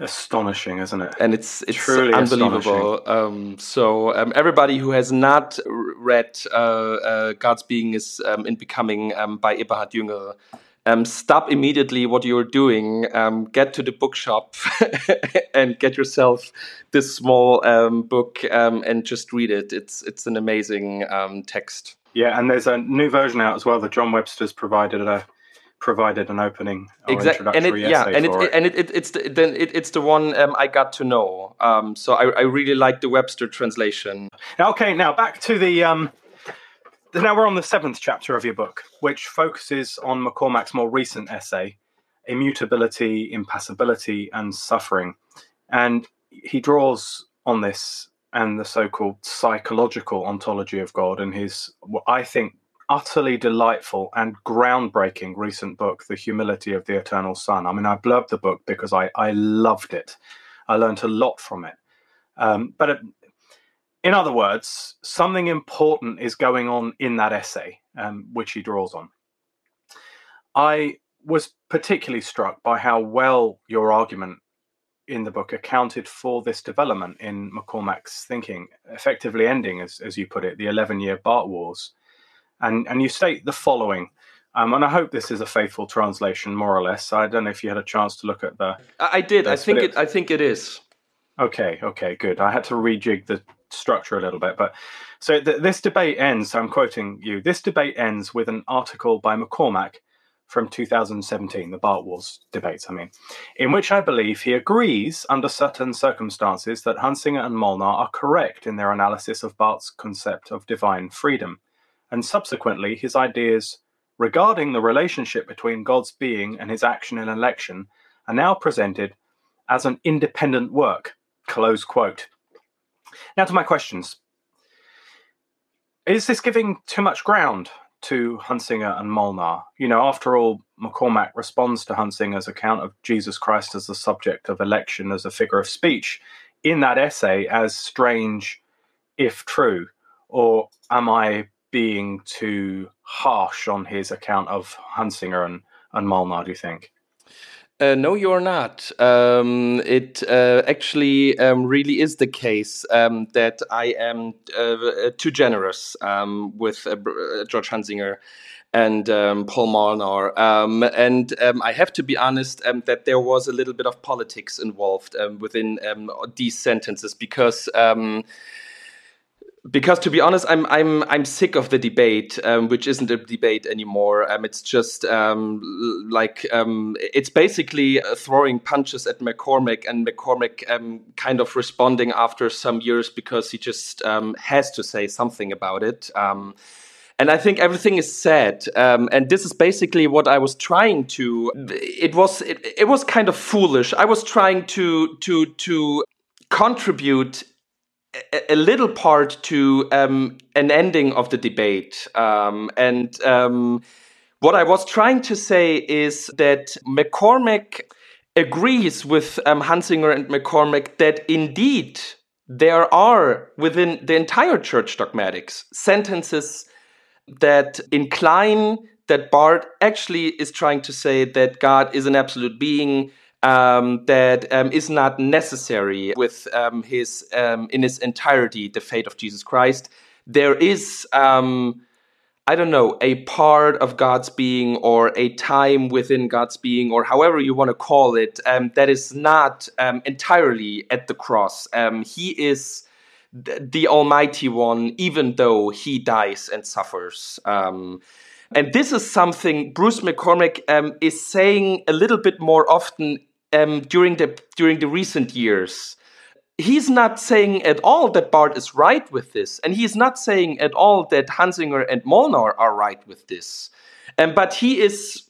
Astonishing, isn't it? And it's it's Truly unbelievable. Um, so um, everybody who has not read uh, uh, God's Being is um, in Becoming um, by Eberhard Jüngel, um, stop immediately what you're doing, um, get to the bookshop and get yourself this small um, book um, and just read it. It's it's an amazing um, text. Yeah, and there's a new version out as well that John Webster's provided a provided an opening or exactly. and it, yeah, and it, it, and it, it, it's the, then it, it's the one um, I got to know. Um, so I, I really like the Webster translation. Okay, now back to the. Um, now we're on the seventh chapter of your book, which focuses on McCormack's more recent essay, Immutability, Impassibility, and Suffering. And he draws on this and the so called psychological ontology of God in his, what I think, utterly delightful and groundbreaking recent book, The Humility of the Eternal Son. I mean, I blurbed the book because I, I loved it. I learned a lot from it. Um, but in other words, something important is going on in that essay, um, which he draws on. I was particularly struck by how well your argument in the book accounted for this development in McCormack's thinking, effectively ending, as, as you put it, the 11 year Barth Wars. And, and you state the following, um, and I hope this is a faithful translation, more or less. I don't know if you had a chance to look at the. I did. I think it, it. I think it is. Okay. Okay. Good. I had to rejig the structure a little bit, but so th- this debate ends. I'm quoting you. This debate ends with an article by McCormack from 2017, the Barth Wars debates, I mean, in which I believe he agrees under certain circumstances that Hunsinger and Molnar are correct in their analysis of Barth's concept of divine freedom, and subsequently his ideas regarding the relationship between God's being and his action in election are now presented as an independent work. Close quote. Now to my questions. Is this giving too much ground to Hunsinger and Molnar. You know, after all, McCormack responds to Hunsinger's account of Jesus Christ as the subject of election as a figure of speech in that essay as strange, if true. Or am I being too harsh on his account of Hunsinger and, and Molnar, do you think? Uh, no, you're not. Um, it uh, actually um, really is the case um, that I am uh, too generous um, with uh, uh, George Hunsinger and um, Paul Molnar. Um, and I have to be honest that there was a little bit of politics involved within these sentences because because to be honest, I'm I'm I'm sick of the debate, um, which isn't a debate anymore. Um, it's just um, like um, it's basically uh, throwing punches at McCormack, and McCormack um, kind of responding after some years because he just um, has to say something about it. and I think everything is said, and this is basically what I was trying to. It was it, it was kind of foolish. I was trying to to to contribute a, little part to um, an ending of the debate. Um, and um, what I was trying to say is that McCormack agrees with um, Hunsinger and McCormack that indeed there are within the entire church dogmatics sentences that incline that Barth actually is trying to say that God is an absolute being um, that um, is not necessary with um, his um, in its entirety the fate of Jesus Christ. There is um, I don't know a part of God's being or a time within God's being or however you want to call it um, that is not entirely at the cross. he is the Almighty One, even though he dies and suffers. And this is something Bruce McCormack um, is saying a little bit more often um, during the during the recent years. He's not saying at all that Barth is right with this, and he's not saying at all that Hunsinger and Molnar are right with this. Um, but he is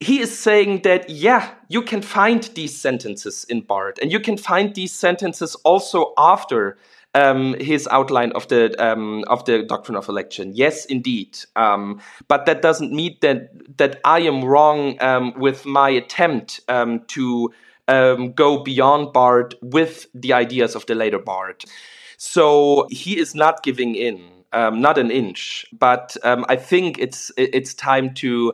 he is saying that yeah, you can find these sentences in Barth, and you can find these sentences also after um, his outline of the um, of the doctrine of election. Yes, indeed, um, but that doesn't mean that that I am wrong um, with my attempt um, to um, go beyond Barth with the ideas of the later Barth. So he is not giving in, not an inch. But I think it's it's time to.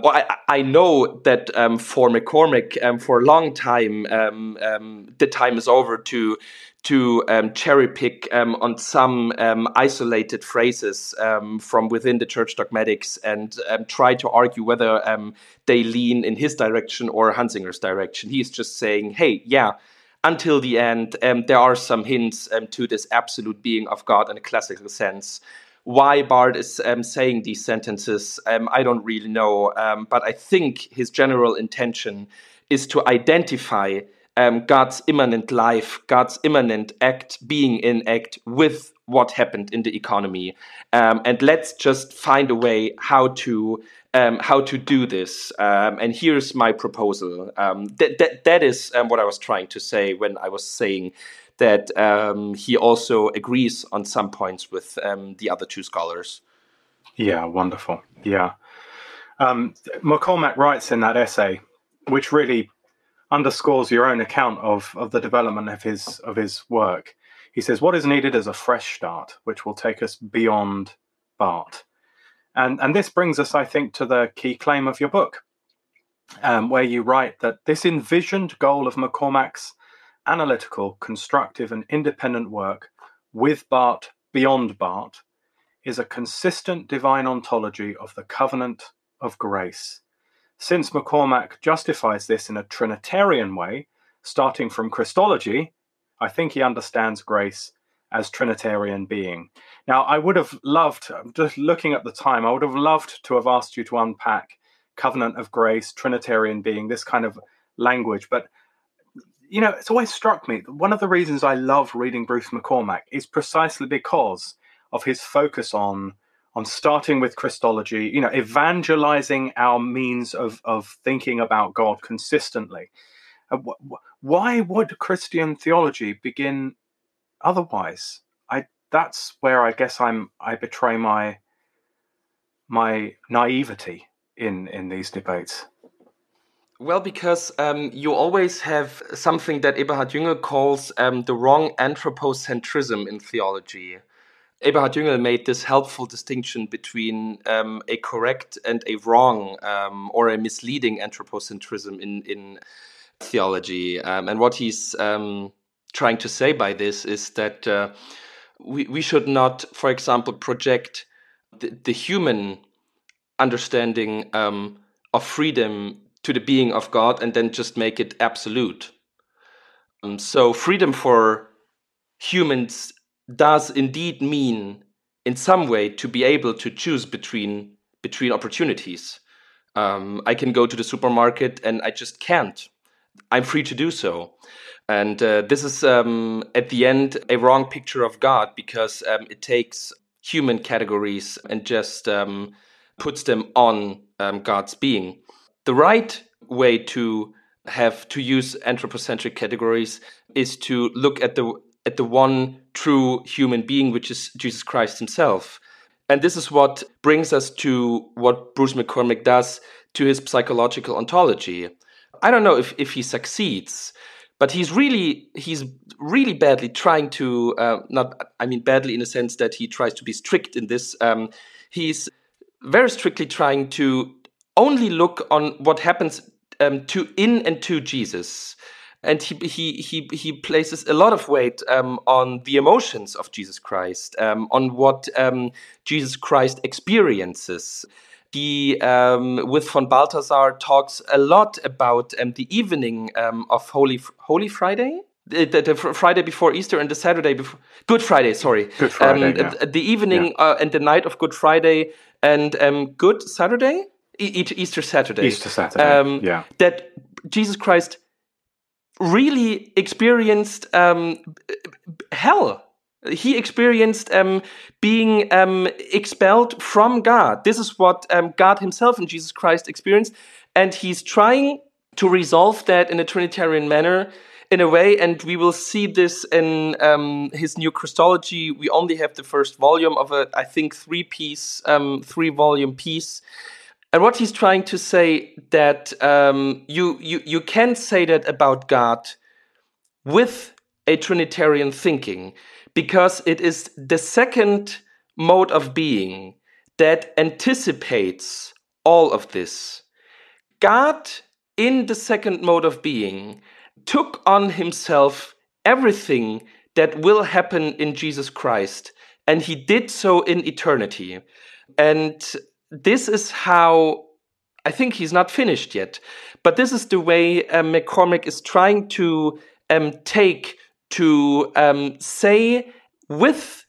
Well, I, I, know that um, for McCormack, um, for a long time, um, the time is over to to um, cherry pick um, on some um, isolated phrases um, from within the church dogmatics and um, try to argue whether um, they lean in his direction or Hunsinger's direction. He's just saying, hey, yeah, until the end, there are some hints to this absolute being of God in a classical sense why Barth is saying these sentences, I don't really know. But I think his general intention is to identify um, God's immanent life, God's immanent act, being in act with what happened in the economy. Um, and let's just find a way how to um, how to do this. Um, and here's my proposal. Um, that, that, that is um, what I was trying to say when I was saying that um, he also agrees on some points with um, the other two scholars. Yeah, wonderful. Yeah. McCormack writes in that essay, which really underscores your own account of, of the development of his of his work. He says, What is needed is a fresh start, which will take us beyond Barth." And, and this brings us, I think, to the key claim of your book, um, where you write that this envisioned goal of McCormack's analytical, constructive, and independent work with Barth beyond Barth is a consistent divine ontology of the covenant of grace. Since McCormack justifies this in a Trinitarian way, starting from Christology, I think he understands grace as Trinitarian being. Now, I would have loved, just looking at the time, I would have loved to have asked you to unpack covenant of grace, Trinitarian being, this kind of language. But, you know, it's always struck me one of the reasons I love reading Bruce McCormack is precisely because of his focus on on starting with Christology, you know, evangelizing our means of, of thinking about God consistently. Uh, wh- why would Christian theology begin otherwise, I that's where I guess I'm I betray my my naivety in in these debates. Well, because um, you always have something that Eberhard Jüngel calls um, the wrong anthropocentrism in theology. Eberhard Jüngel made this helpful distinction between um, a correct and a wrong um, or a misleading anthropocentrism in, in theology. Um, and what he's um, trying to say by this is that uh, we, we should not, for example, project the, the human understanding um, of freedom to the being of God and then just make it absolute. Um, so, freedom for humans does indeed mean, in some way, to be able to choose between between opportunities. Um, I can go to the supermarket and I just can't. I'm free to do so. And uh, this is, um, at the end, a wrong picture of God because um, it takes human categories and just um, puts them on um, God's being. The right way to have to use anthropocentric categories is to look at the at the one true human being, which is Jesus Christ Himself. And this is what brings us to what Bruce McCormack does to his psychological ontology. I don't know if, if he succeeds, but he's really he's really badly trying to uh, not I mean badly in the sense that he tries to be strict in this. Um, he's very strictly trying to only look on what happens um, to in and to Jesus. And he, he, he, he places a lot of weight um, on the emotions of Jesus Christ, um, on what um, Jesus Christ experiences. He, um, with von Balthasar, talks a lot about um, the evening um, of Holy Holy Friday, the, the, the, Friday before Easter and the Saturday before Good Friday. Sorry, Good Friday. Um, yeah. The evening yeah. uh, and the night of Good Friday and um, Good Saturday, e Easter Saturday. Easter Saturday. Um, yeah. That Jesus Christ really experienced hell he experienced um, being um, expelled from God. This is what um, God Himself and Jesus Christ experienced, and He's trying to resolve that in a Trinitarian manner in a way. And we will see this in um, his new Christology. We only have the first volume of a, I think, three piece, um, three volume piece. And what he's trying to say that um, you you you can say that about God with a Trinitarian thinking because it is the second mode of being that anticipates all of this. God, in the second mode of being, took on himself everything that will happen in Jesus Christ, and he did so in eternity. And this is how I think he's not finished yet, but this is the way uh, McCormack is trying to um, take to um, say with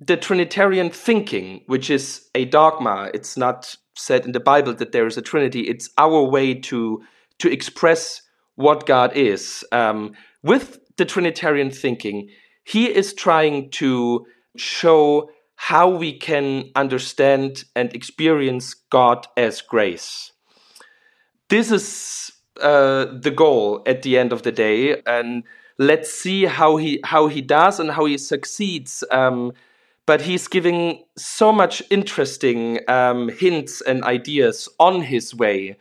the Trinitarian thinking, which is a dogma. It's not said in the Bible that there is a Trinity. It's our way to to express what God is. Um, with the Trinitarian thinking, he is trying to show how we can understand and experience God as grace. This is uh, the goal at the end of the day, and let's see how he how he does and how he succeeds. Um, but he's giving so much interesting um, hints and ideas on his way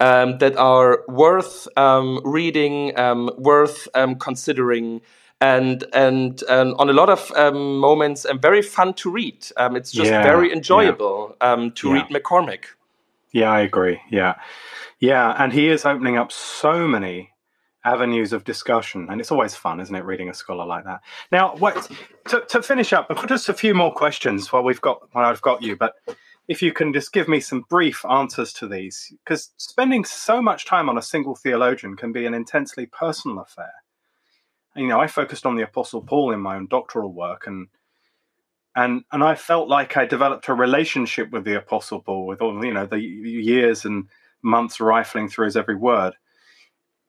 um, that are worth um, reading, um, worth um, considering, and, and and on a lot of um, moments, and very fun to read. Um, it's just yeah, very enjoyable yeah. to yeah. read McCormack. Yeah, I agree. Yeah, yeah, and he is opening up so many avenues of discussion, and it's always fun, isn't it, reading a scholar like that? Now, what to, to finish up, I've got just a few more questions while we've got while I've got you, but if you can just give me some brief answers to these, because spending so much time on a single theologian can be an intensely personal affair. You know, I focused on the Apostle Paul in my own doctoral work, and and and I felt like I developed a relationship with the Apostle Paul, with all you know the years and months rifling through his every word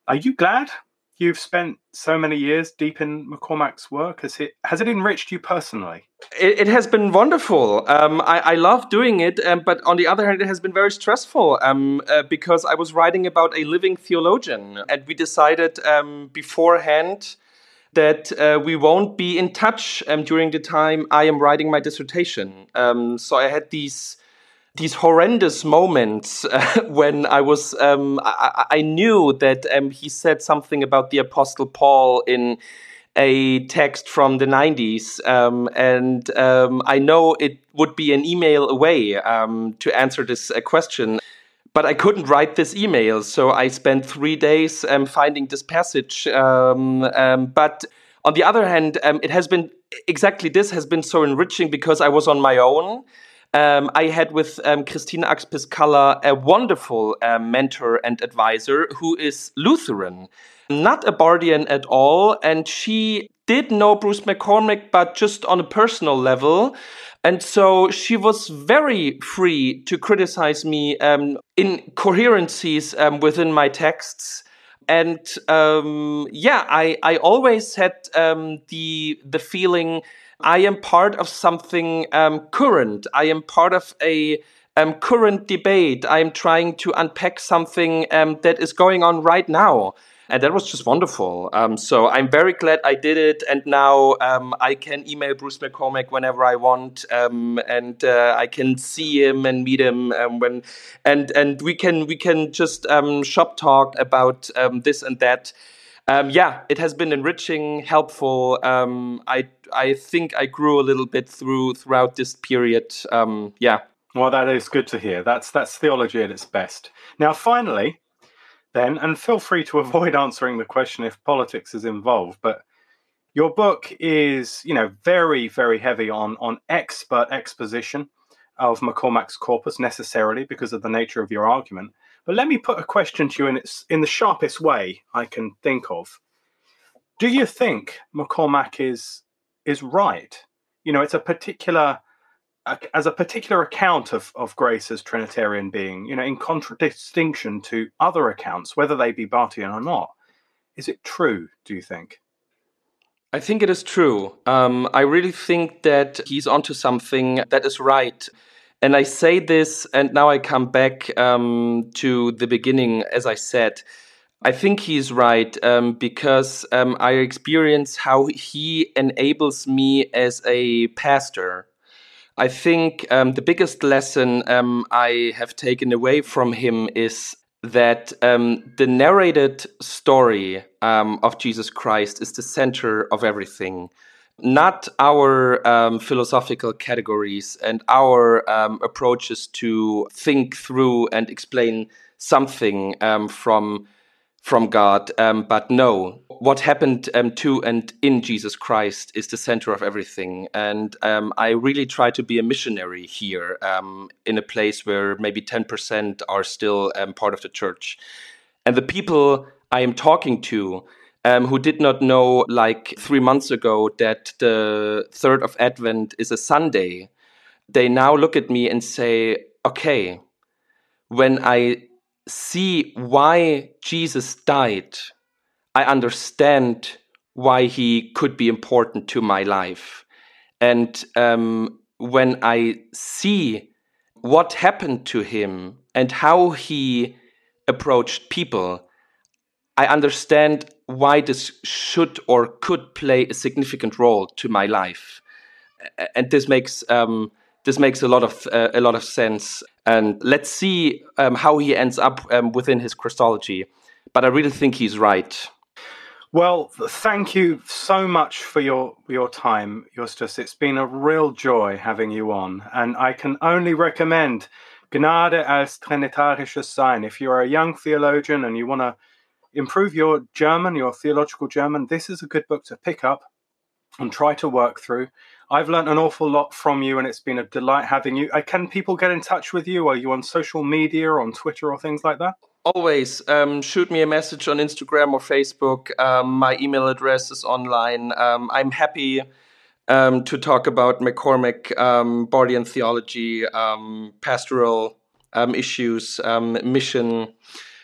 are you glad you've spent so many years deep in McCormack's work? Has it has it enriched you personally? It, it has been wonderful. Um, I, I, love doing it, um, but on the other hand, it has been very stressful um, uh, because I was writing about a living theologian, and we decided um, beforehand that uh, we won't be in touch um, during the time I am writing my dissertation. Um, so I had these these horrendous moments uh, when I was, um, I, I, knew that um, he said something about the Apostle Paul in a text from the 90s. Um, and um, I know it would be an email away to answer this uh, question. But I couldn't write this email, so I spent three days um, finding this passage. but on the other hand, it has been exactly this has been so enriching because I was on my own. Um, I had with um, Christine Axt-Piskalla a wonderful uh, mentor and advisor who is Lutheran, not a Barthian at all. And she did know Bruce McCormack, but just on a personal level. And so she was very free to criticize me um, incoherencies um, within my texts and um, yeah, I, I always had um, the the feeling I am part of something um, current. I am part of a um, current debate. I am trying to unpack something um, that is going on right now. And that was just wonderful. Um, so I'm very glad I did it. And now um, I can email Bruce McCormack whenever I want, um, and uh, I can see him and meet him when, and and we can we can just shop talk about this and that. Um, yeah, it has been enriching, helpful. Um, I I think I grew a little bit through throughout this period. Um, yeah. Well, that is good to hear. That's that's theology at its best. Now, finally, then, and feel free to avoid answering the question if politics is involved, but your book is, you know, very very heavy on on expert exposition of McCormack's corpus necessarily because of the nature of your argument. But let me put a question to you in its in the sharpest way I can think of. Do you think McCormack is is right? You know, it's a particular as a particular account of, of grace as Trinitarian being, you know, in contradistinction to other accounts, whether they be Barthian or not. Is it true, do you think? I think it is true. Um, I really think that he's onto something that is right. And I say this, and now I come back um, to the beginning, as I said. I think he's right um, because um, I experience how he enables me as a pastor. I think um, the biggest lesson um, I have taken away from him is that um, the narrated story um, of Jesus Christ is the center of everything. Not our um, philosophical categories and our um, approaches to think through and explain something from from God, um, but no, what happened um, to and in Jesus Christ is the center of everything. And um, I really try to be a missionary here in a place where maybe ten percent are still part of the church, and the people I am talking to um, who did not know, like three months ago, that the third of Advent is a Sunday, they now look at me and say, okay, when I see why Jesus died, I understand why he could be important to my life. And um, when I see what happened to him and how he approached people, I understand why this should or could play a significant role to my life. And this makes um, this makes a lot of uh, a lot of sense. And let's see um, how he ends up um, within his Christology. But I really think he's right. Well, thank you so much for your your time, Justus. It's been a real joy having you on, and I can only recommend Gnade als Trinitarisches Sein. If you're a young theologian and you want to improve your German, your theological German, this is a good book to pick up and try to work through. I've learned an awful lot from you, and it's been a delight having you. Uh, can people get in touch with you? Are you on social media, on Twitter, or things like that? Always um, shoot me a message on Instagram or Facebook. Um, my email address is online. Um, I'm happy um, to talk about McCormack, um, Barthian theology, um, pastoral issues, mission.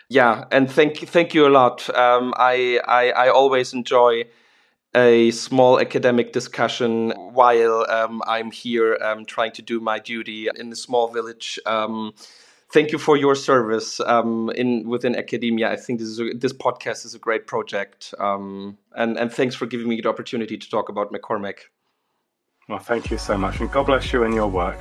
Yeah, and thank thank you a lot. I, I I always enjoy a small academic discussion while um, I'm here um, trying to do my duty in a small village. Um, thank you for your service um, in within academia. I think this is a, this podcast is a great project, um, and and thanks for giving me the opportunity to talk about McCormack. Well, thank you so much, and God bless you and your work.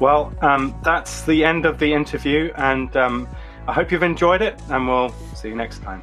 Well, um, that's the end of the interview, and I hope you've enjoyed it, and we'll see you next time.